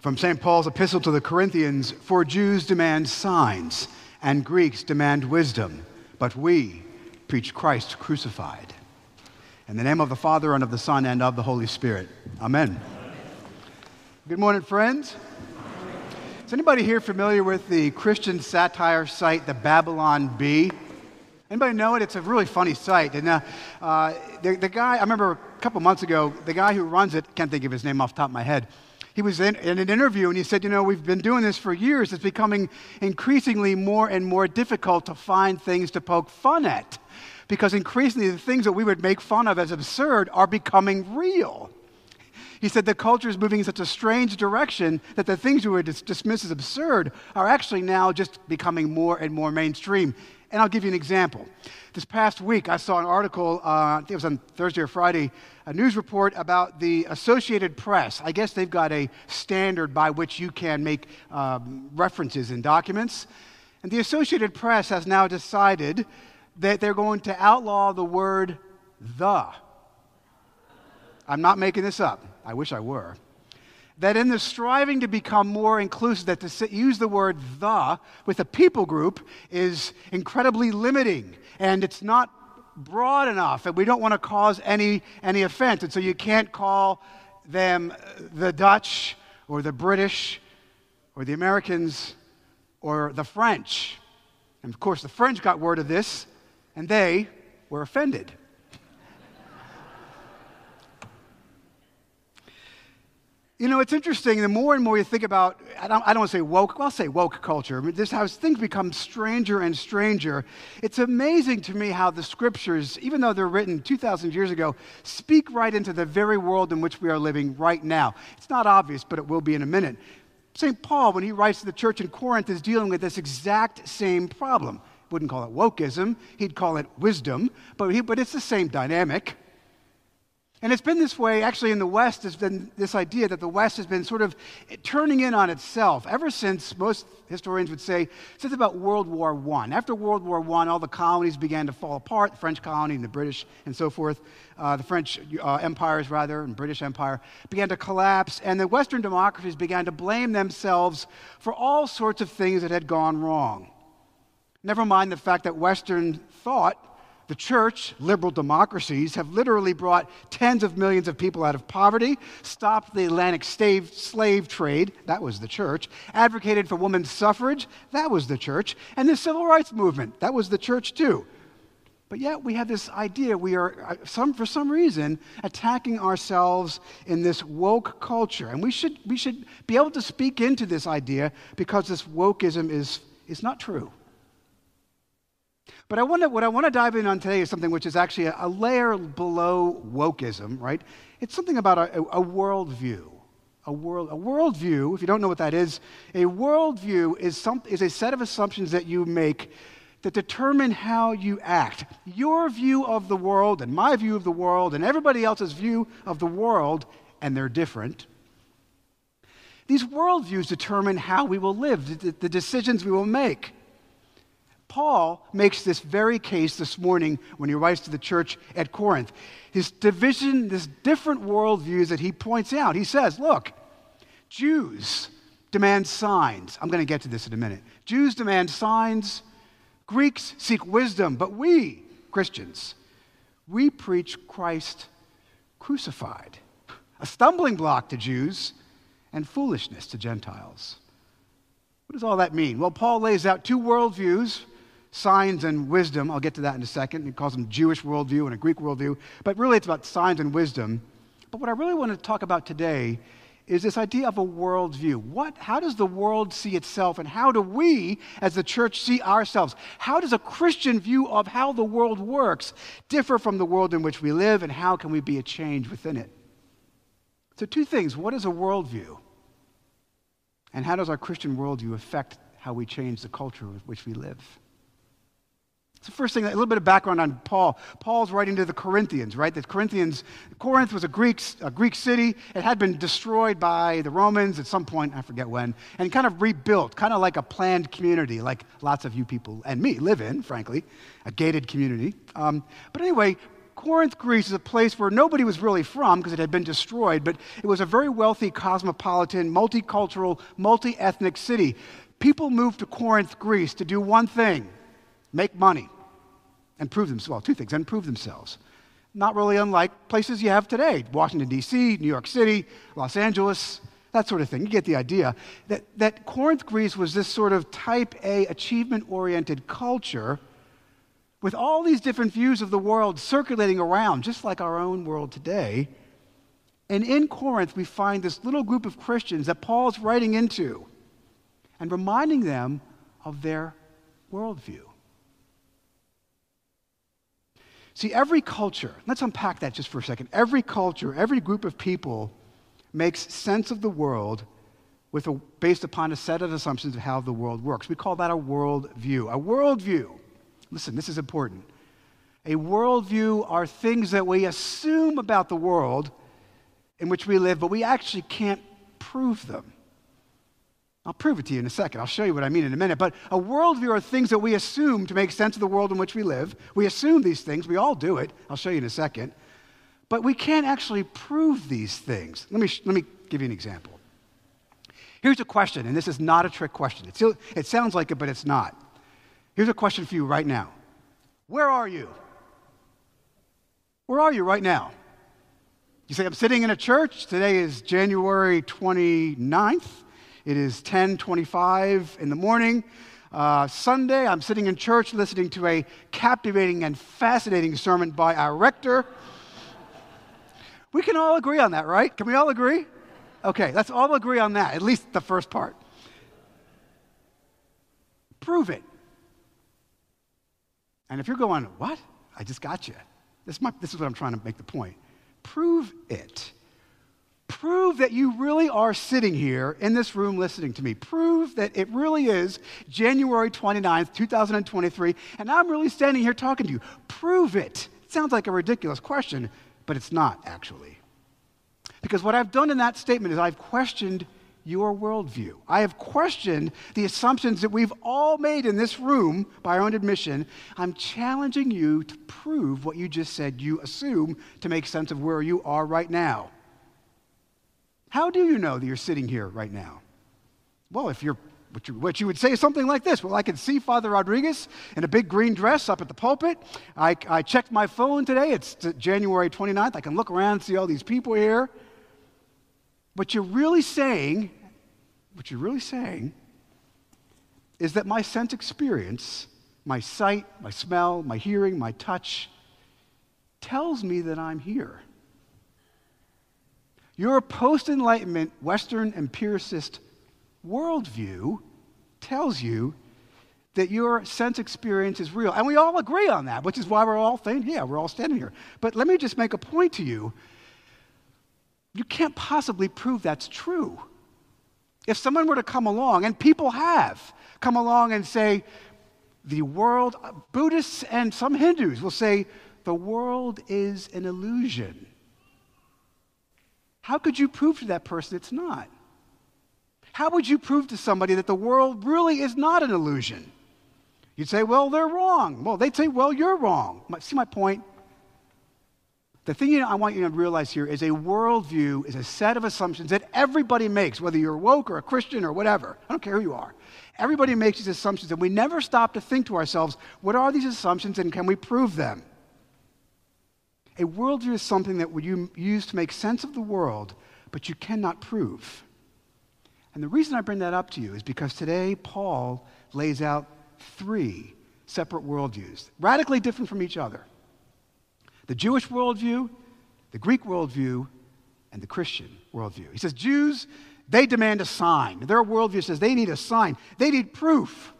From St. Paul's epistle to the Corinthians For Jews demand signs, and Greeks demand wisdom, but we preach Christ crucified. In the name of the Father, and of the Son, and of the Holy Spirit. Amen. Good morning, friends. Is anybody here familiar with the Christian satire site, the Babylon Bee? Anybody know it? It's a really funny site. And uh, uh, the, the guy, I remember a couple months ago, the guy who runs it, can't think of his name off the top of my head, he was in, in, an interview and he said, You know, we've been doing this for years. It's becoming increasingly more and more difficult to find things to poke fun at because increasingly the things that we would make fun of as absurd are becoming real. He said the culture is moving in such a strange direction that the things we would dis- dismiss as absurd are actually now just becoming more and more mainstream. And I'll give you an example. This past week, I saw an article, uh, I think it was on Thursday or Friday, a news report about the Associated Press. I guess they've got a standard by which you can make um, references in documents. And the Associated Press has now decided that they're going to outlaw the word the. I'm not making this up. I wish I were that in the striving to become more inclusive, that to use the word the with a people group is incredibly limiting and it's not broad enough and we don't want to cause any, any offense. And so you can't call them uh, the Dutch or the British or the Americans or the French. And of course, the French got word of this and they were offended. You know, it's interesting. The more and more you think about, I don't, I don't want to say woke, I'll say woke culture. This how things become stranger and stranger. It's amazing to me how the scriptures, even though they're written 2,000 years ago, speak right into the very world in which we are living right now. It's not obvious, but it will be in a minute. St. Paul, when he writes to the church in Corinth, is dealing with this exact same problem. Wouldn't call it wokeism, he'd call it wisdom, but, he, but it's the same dynamic. And it's been this way, actually, in the West, there's been this idea that the West has been sort of turning in on itself ever since, most historians would say, since about World War I. After World War I, all the colonies began to fall apart the French colony and the British and so forth. Uh, the French uh, empires, rather, and British Empire began to collapse, and the Western democracies began to blame themselves for all sorts of things that had gone wrong. Never mind the fact that Western thought the church, liberal democracies, have literally brought tens of millions of people out of poverty, stopped the Atlantic slave, trade, that was the church, advocated for women's suffrage, that was the church, and the civil rights movement, that was the church too. But yet we have this idea we are, uh, some, for some reason, attacking ourselves in this woke culture. And we should, we should be able to speak into this idea because this wokeism is, is not true. But I wanna, what I want to dive in on today is something which is actually a, a layer below wokeism, right? It's something about a, a, a worldview. A, world, a worldview, if you don't know what that is, a worldview is, some, is a set of assumptions that you make that determine how you act. Your view of the world and my view of the world and everybody else's view of the world, and they're different. These worldviews determine how we will live, the, the decisions we will make. Paul makes this very case this morning when he writes to the church at Corinth. His division, this different worldviews that he points out. He says, look, Jews demand signs. I'm going to get to this in a minute. Jews demand signs, Greeks seek wisdom, but we, Christians, we preach Christ crucified, a stumbling block to Jews and foolishness to Gentiles. What does all that mean? Well, Paul lays out two worldviews signs and wisdom. I'll get to that in a second. He calls them Jewish worldview and a Greek worldview. But really, it's about signs and wisdom. But what I really want to talk about today is this idea of a worldview. What, how does the world see itself, and how do we, as the church, see ourselves? How does a Christian view of how the world works differ from the world in which we live, and how can we be a change within it? So, two things. What is a worldview? And how does our Christian worldview affect how we change the culture with which we live? It's the first thing, a little bit of background on Paul. Paul's writing to the Corinthians, right? The Corinthians, Corinth was a Greek, a Greek city. It had been destroyed by the Romans at some point, I forget when, and kind of rebuilt, kind of like a planned community, like lots of you people and me live in, frankly, a gated community. Um, but anyway, Corinth, Greece is a place where nobody was really from because it had been destroyed, but it was a very wealthy, cosmopolitan, multicultural, multi ethnic city. People moved to Corinth, Greece to do one thing make money and prove themselves. Well, two things, and prove themselves. Not really unlike places you have today Washington, D.C., New York City, Los Angeles, that sort of thing. You get the idea. That, that Corinth, Greece was this sort of type A, achievement oriented culture with all these different views of the world circulating around, just like our own world today. And in Corinth, we find this little group of Christians that Paul's writing into and reminding them of their worldview. See, every culture, let's unpack that just for a second. Every culture, every group of people makes sense of the world with a, based upon a set of assumptions of how the world works. We call that a worldview. A worldview, listen, this is important. A worldview are things that we assume about the world in which we live, but we actually can't prove them. I'll prove it to you in a second. I'll show you what I mean in a minute. But a worldview are things that we assume to make sense of the world in which we live. We assume these things. We all do it. I'll show you in a second. But we can't actually prove these things. Let me, let me give you an example. Here's a question, and this is not a trick question. It's, it sounds like it, but it's not. Here's a question for you right now Where are you? Where are you right now? You say, I'm sitting in a church. Today is January 29th. It is 10:25 in the morning. Uh, Sunday, I'm sitting in church listening to a captivating and fascinating sermon by our rector. We can all agree on that, right? Can we all agree? Okay, let's all agree on that, at least the first part. Prove it. And if you're going, what? I just got you. This, my, this is what I'm trying to make the point. Prove it. Prove that you really are sitting here in this room listening to me. Prove that it really is January 29th, 2023, and I'm really standing here talking to you. Prove it. It sounds like a ridiculous question, but it's not actually. Because what I've done in that statement is I've questioned your worldview. I have questioned the assumptions that we've all made in this room by our own admission. I'm challenging you to prove what you just said you assume to make sense of where you are right now. How do you know that you're sitting here right now? Well, if you're what you, what you, would say is something like this Well, I can see Father Rodriguez in a big green dress up at the pulpit. I, I checked my phone today. It's January 29th. I can look around and see all these people here. What you're really saying, what you're really saying, is that my sense experience, my sight, my smell, my hearing, my touch, tells me that I'm here. Your post Enlightenment Western empiricist worldview tells you that your sense experience is real. And we all agree on that, which is why we're all saying, yeah, we're all standing here. But let me just make a point to you. You can't possibly prove that's true. If someone were to come along, and people have come along and say, the world, Buddhists and some Hindus will say, the world is an illusion. How could you prove to that person it's not? How would you prove to somebody that the world really is not an illusion? You'd say, well, they're wrong. Well, they'd say, well, you're wrong. See my point? The thing I want you to realize here is a worldview is a set of assumptions that everybody makes, whether you're woke or a Christian or whatever. I don't care who you are. Everybody makes these assumptions, and we never stop to think to ourselves, what are these assumptions and can we prove them? A worldview is something that you use to make sense of the world, but you cannot prove. And the reason I bring that up to you is because today Paul lays out three separate worldviews, radically different from each other the Jewish worldview, the Greek worldview, and the Christian worldview. He says, Jews, they demand a sign. Their worldview says they need a sign, they need proof.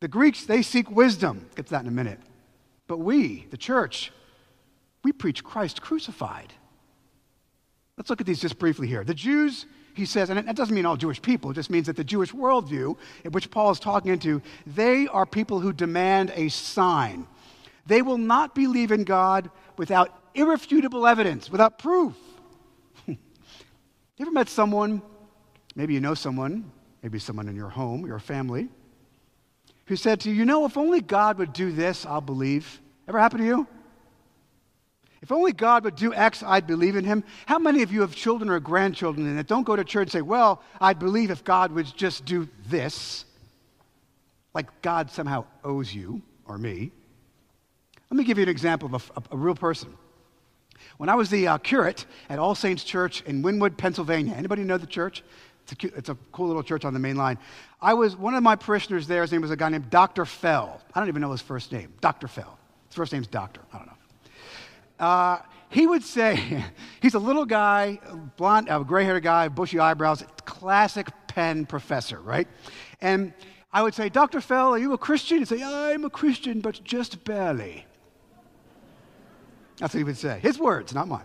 The Greeks, they seek wisdom. Get to that in a minute. But we, the church, we preach Christ crucified. Let's look at these just briefly here. The Jews, he says, and that doesn't mean all Jewish people, it just means that the Jewish worldview, in which Paul is talking into, they are people who demand a sign. They will not believe in God without irrefutable evidence, without proof. you ever met someone, maybe you know someone, maybe someone in your home, your family, who said to you, You know, if only God would do this, I'll believe? Ever happened to you? If only God would do X, I'd believe in him. How many of you have children or grandchildren and that don't go to church and say, Well, I'd believe if God would just do this? Like God somehow owes you or me. Let me give you an example of a, a, a real person. When I was the uh, curate at All Saints Church in Wynnewood, Pennsylvania, anybody know the church? It's a, cute, it's a cool little church on the main line. I was one of my parishioners there. His name was a guy named Dr. Fell. I don't even know his first name. Dr. Fell. His first name's Doctor. I don't know. Uh, he would say, he's a little guy, blonde, uh, gray haired guy, bushy eyebrows, classic Penn professor, right? And I would say, Dr. Fell, are you a Christian? He'd say, I'm a Christian, but just barely. That's what he would say. His words, not mine.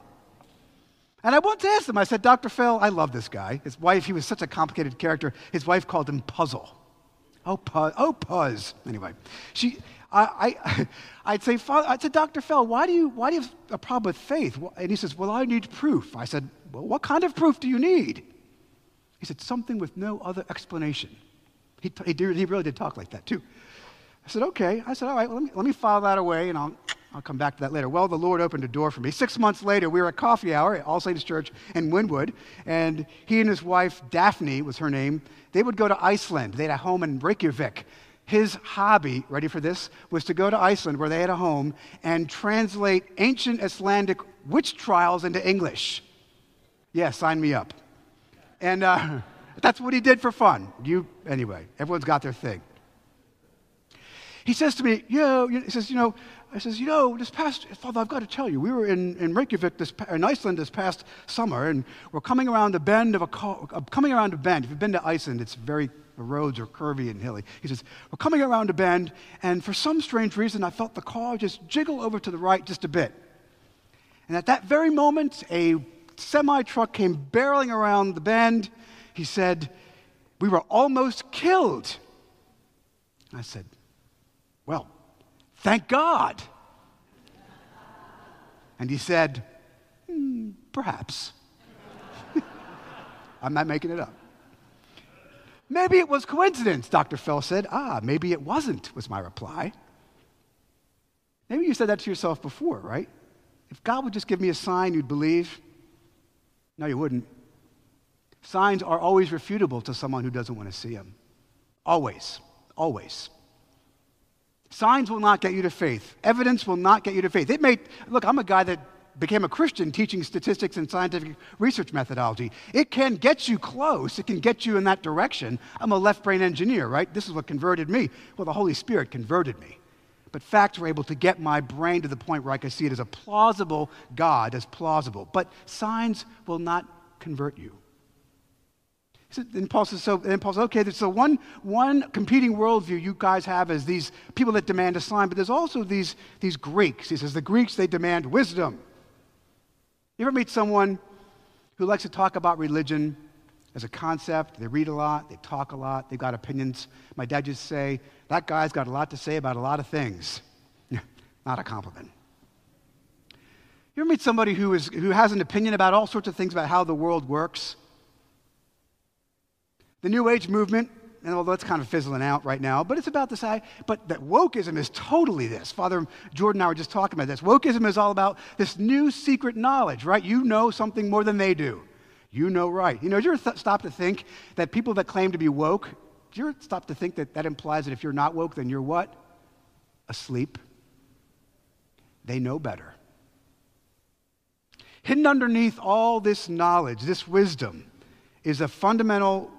And I once asked him, I said, Dr. Fell, I love this guy. His wife, he was such a complicated character. His wife called him Puzzle. Oh, Puzz. Oh, Puzz. Anyway, she, I, I, I'd say, Father, I'd say, Dr. Fell, why do, you, why do you have a problem with faith? And he says, Well, I need proof. I said, Well, what kind of proof do you need? He said, Something with no other explanation. He, he, did, he really did talk like that, too. I said, Okay. I said, All right, well, let, me, let me file that away and I'll, I'll come back to that later. Well, the Lord opened a door for me. Six months later, we were at coffee hour at All Saints Church in Wynnewood, and he and his wife, Daphne was her name, they would go to Iceland. They had a home in Reykjavik. His hobby, ready for this, was to go to Iceland, where they had a home, and translate ancient Icelandic witch trials into English. Yeah, sign me up. And uh, that's what he did for fun. You, anyway, everyone's got their thing. He says to me, Yo, he says, you know, I says, you know, this past, Father, I've got to tell you, we were in, in Reykjavik, this, in Iceland this past summer, and we're coming around the bend of a, uh, coming around a bend. If you've been to Iceland, it's very, the roads are curvy and hilly. He says, we're coming around a bend, and for some strange reason, I felt the car just jiggle over to the right just a bit. And at that very moment, a semi truck came barreling around the bend. He said, we were almost killed. I said, well, Thank God. And he said, hmm, Perhaps. I'm not making it up. Maybe it was coincidence, Dr. Fell said. Ah, maybe it wasn't, was my reply. Maybe you said that to yourself before, right? If God would just give me a sign, you'd believe. No, you wouldn't. Signs are always refutable to someone who doesn't want to see them. Always. Always. Signs will not get you to faith. Evidence will not get you to faith. It may, look, I'm a guy that became a Christian teaching statistics and scientific research methodology. It can get you close, it can get you in that direction. I'm a left brain engineer, right? This is what converted me. Well, the Holy Spirit converted me. But facts were able to get my brain to the point where I could see it as a plausible God, as plausible. But signs will not convert you. And Paul says, so, and Paul says, okay, so one, one competing worldview you guys have is these people that demand a sign, but there's also these, these Greeks. He says, the Greeks, they demand wisdom. You ever meet someone who likes to talk about religion as a concept? They read a lot, they talk a lot, they've got opinions. My dad used to say, that guy's got a lot to say about a lot of things. Not a compliment. You ever meet somebody who, is, who has an opinion about all sorts of things about how the world works? The New Age movement, and although it's kind of fizzling out right now, but it's about this. But that wokeism is totally this. Father Jordan and I were just talking about this. Wokeism is all about this new secret knowledge, right? You know something more than they do. You know right. You know, did you ever th- stop to think that people that claim to be woke, do you ever stop to think that that implies that if you're not woke, then you're what? Asleep. They know better. Hidden underneath all this knowledge, this wisdom, is a fundamental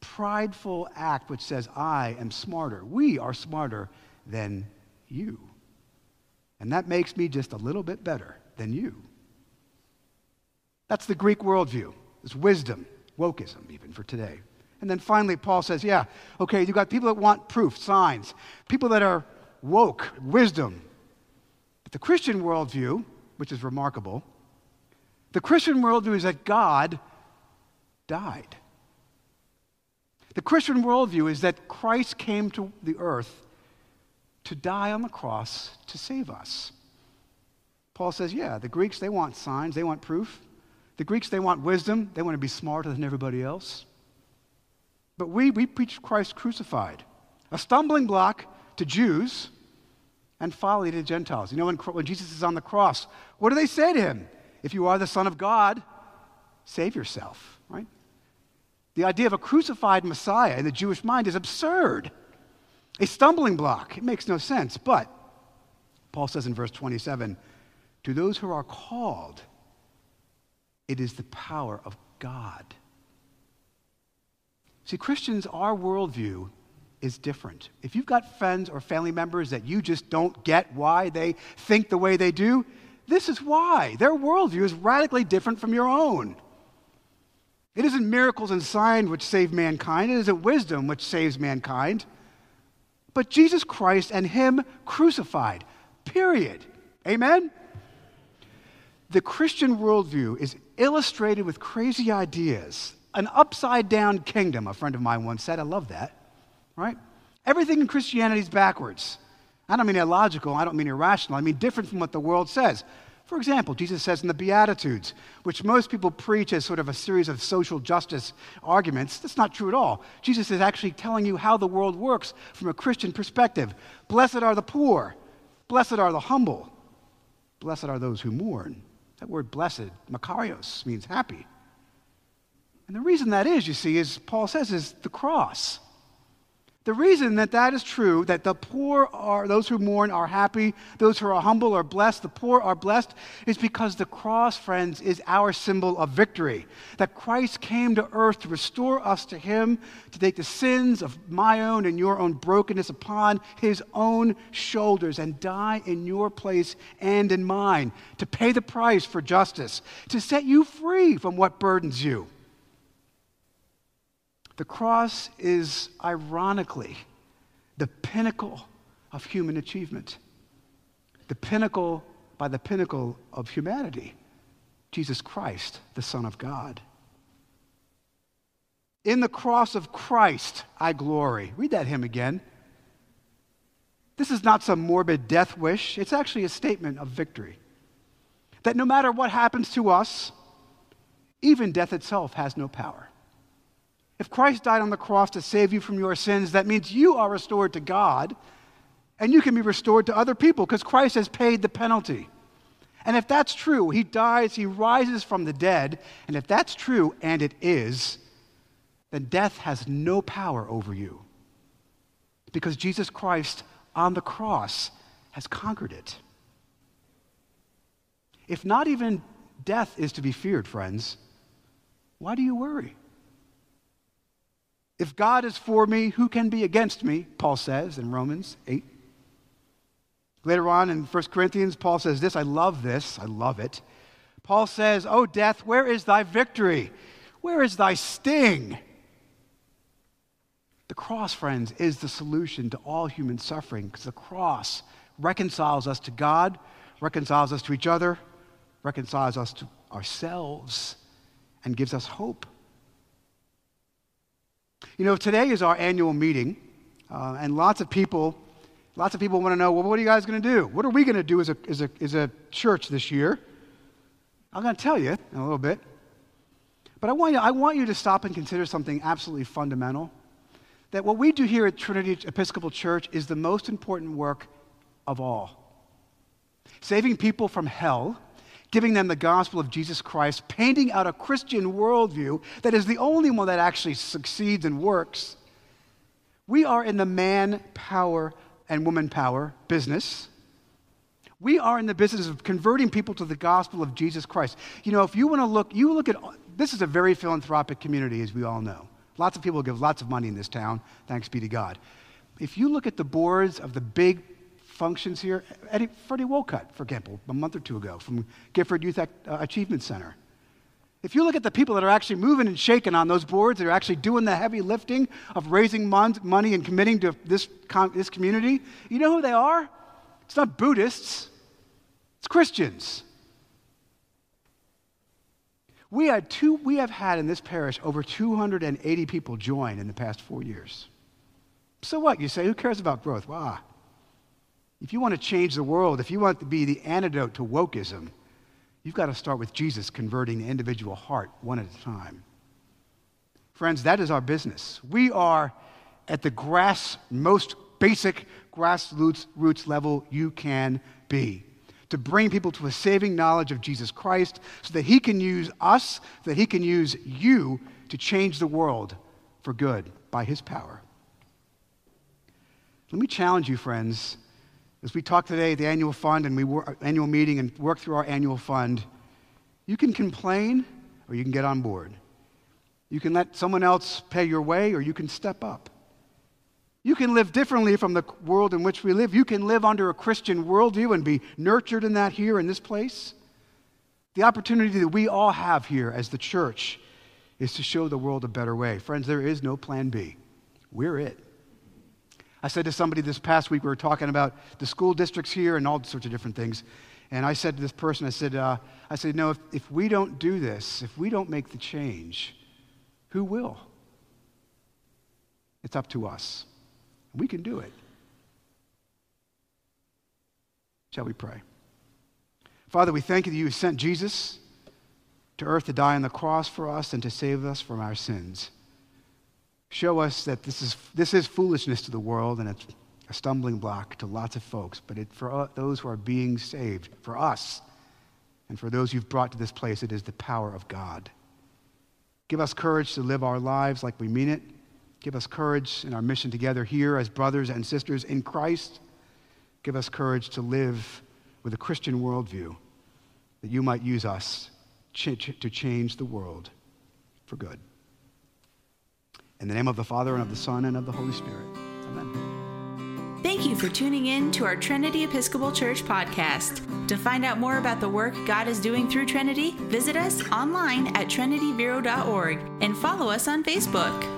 prideful act which says, I am smarter. We are smarter than you. And that makes me just a little bit better than you. That's the Greek worldview. It's wisdom, wokeism, even for today. And then finally, Paul says, yeah, okay, you got people that want proof, signs, people that are woke, wisdom. But the Christian worldview, which is remarkable, the Christian worldview is that God died. The Christian worldview is that Christ came to the earth to die on the cross to save us. Paul says, yeah, the Greeks, they want signs, they want proof. The Greeks, they want wisdom, they want to be smarter than everybody else. But we, we preach Christ crucified, a stumbling block to Jews, and folly to Gentiles. You know, when, when Jesus is on the cross, what do they say to him? If you are the Son of God, save yourself, right? The idea of a crucified Messiah in the Jewish mind is absurd, a stumbling block. It makes no sense. But Paul says in verse 27 to those who are called, it is the power of God. See, Christians, our worldview is different. If you've got friends or family members that you just don't get why they think the way they do, this is why. Their worldview is radically different from your own. It isn't miracles and signs which save mankind, it isn't wisdom which saves mankind, but Jesus Christ and Him crucified. Period. Amen? The Christian worldview is illustrated with crazy ideas. An upside down kingdom, a friend of mine once said. I love that, right? Everything in Christianity is backwards. I don't mean illogical, I don't mean irrational, I mean different from what the world says. For example, Jesus says in the Beatitudes, which most people preach as sort of a series of social justice arguments, that's not true at all. Jesus is actually telling you how the world works from a Christian perspective. Blessed are the poor, blessed are the humble, blessed are those who mourn. That word blessed, makarios, means happy. And the reason that is, you see, is Paul says, is the cross. The reason that that is true, that the poor are, those who mourn are happy, those who are humble are blessed, the poor are blessed, is because the cross, friends, is our symbol of victory. That Christ came to earth to restore us to Him, to take the sins of my own and your own brokenness upon His own shoulders and die in your place and in mine, to pay the price for justice, to set you free from what burdens you. The cross is ironically the pinnacle of human achievement, the pinnacle by the pinnacle of humanity Jesus Christ, the Son of God. In the cross of Christ, I glory. Read that hymn again. This is not some morbid death wish, it's actually a statement of victory. That no matter what happens to us, even death itself has no power. If Christ died on the cross to save you from your sins, that means you are restored to God and you can be restored to other people because Christ has paid the penalty. And if that's true, he dies, he rises from the dead, and if that's true, and it is, then death has no power over you because Jesus Christ on the cross has conquered it. If not even death is to be feared, friends, why do you worry? If God is for me, who can be against me? Paul says in Romans 8. Later on in 1 Corinthians, Paul says this. I love this. I love it. Paul says, Oh, death, where is thy victory? Where is thy sting? The cross, friends, is the solution to all human suffering because the cross reconciles us to God, reconciles us to each other, reconciles us to ourselves, and gives us hope. You know, today is our annual meeting, uh, and lots of people, lots of people want to know, well, what are you guys going to do? What are we going to do as a, as, a, as a church this year? I'm going to tell you in a little bit. But I want, you, I want you to stop and consider something absolutely fundamental. That what we do here at Trinity Episcopal Church is the most important work of all. Saving people from hell giving them the gospel of Jesus Christ, painting out a Christian worldview that is the only one that actually succeeds and works. We are in the man power and woman power business. We are in the business of converting people to the gospel of Jesus Christ. You know, if you want to look, you look at this is a very philanthropic community, as we all know. Lots of people give lots of money in this town, thanks be to God. If you look at the boards of the big functions here. Eddie, Freddie Wolcott, for example, a month or two ago from Gifford Youth uh, Achievement Center. If you look at the people that are actually moving and shaking on those boards, that are actually doing the heavy lifting of raising money and committing to this, this community, you know who they are? It's not Buddhists, it's Christians. We, had two, we have had in this parish over 280 people join in the past four years. So what? You say, who cares about growth? Wow. If you want to change the world, if you want to be the antidote to wokeism, you've got to start with Jesus converting the individual heart one at a time. Friends, that is our business. We are at the grass most basic grassroots roots level you can be. To bring people to a saving knowledge of Jesus Christ so that he can use us, so that he can use you to change the world for good by his power. Let me challenge you, friends, as we talk today at the annual fund and we work, annual meeting and work through our annual fund. You can complain or you can get on board. You can let someone else pay your way or you can step up. You can live differently from the world in which we live. You can live under a Christian worldview and be nurtured in that here in this place. The opportunity that we all have here as the church is to show the world a better way. Friends, there is no plan B. We're it. I said to somebody this past week, we were talking about the school districts here and all sorts of different things. And I said to this person, I said, uh, I said, no, if, if we don't do this, if we don't make the change, who will? It's up to us. We can do it. Shall we pray? Father, we thank you that you sent Jesus to earth to die on the cross for us and to save us from our sins show us that this is, this is foolishness to the world and it's a stumbling block to lots of folks, but it, for uh, those who are being saved, for us, and for those you've brought to this place, it is the power of God. Give us courage to live our lives like we mean it. Give us courage in our mission together here as brothers and sisters in Christ. Give us courage to live with a Christian worldview that you might use us to change the world for good. In the name of the Father, and of the Son, and of the Holy Spirit. Amen. Thank you for tuning in to our Trinity Episcopal Church podcast. To find out more about the work God is doing through Trinity, visit us online at trinityvero.org and follow us on Facebook.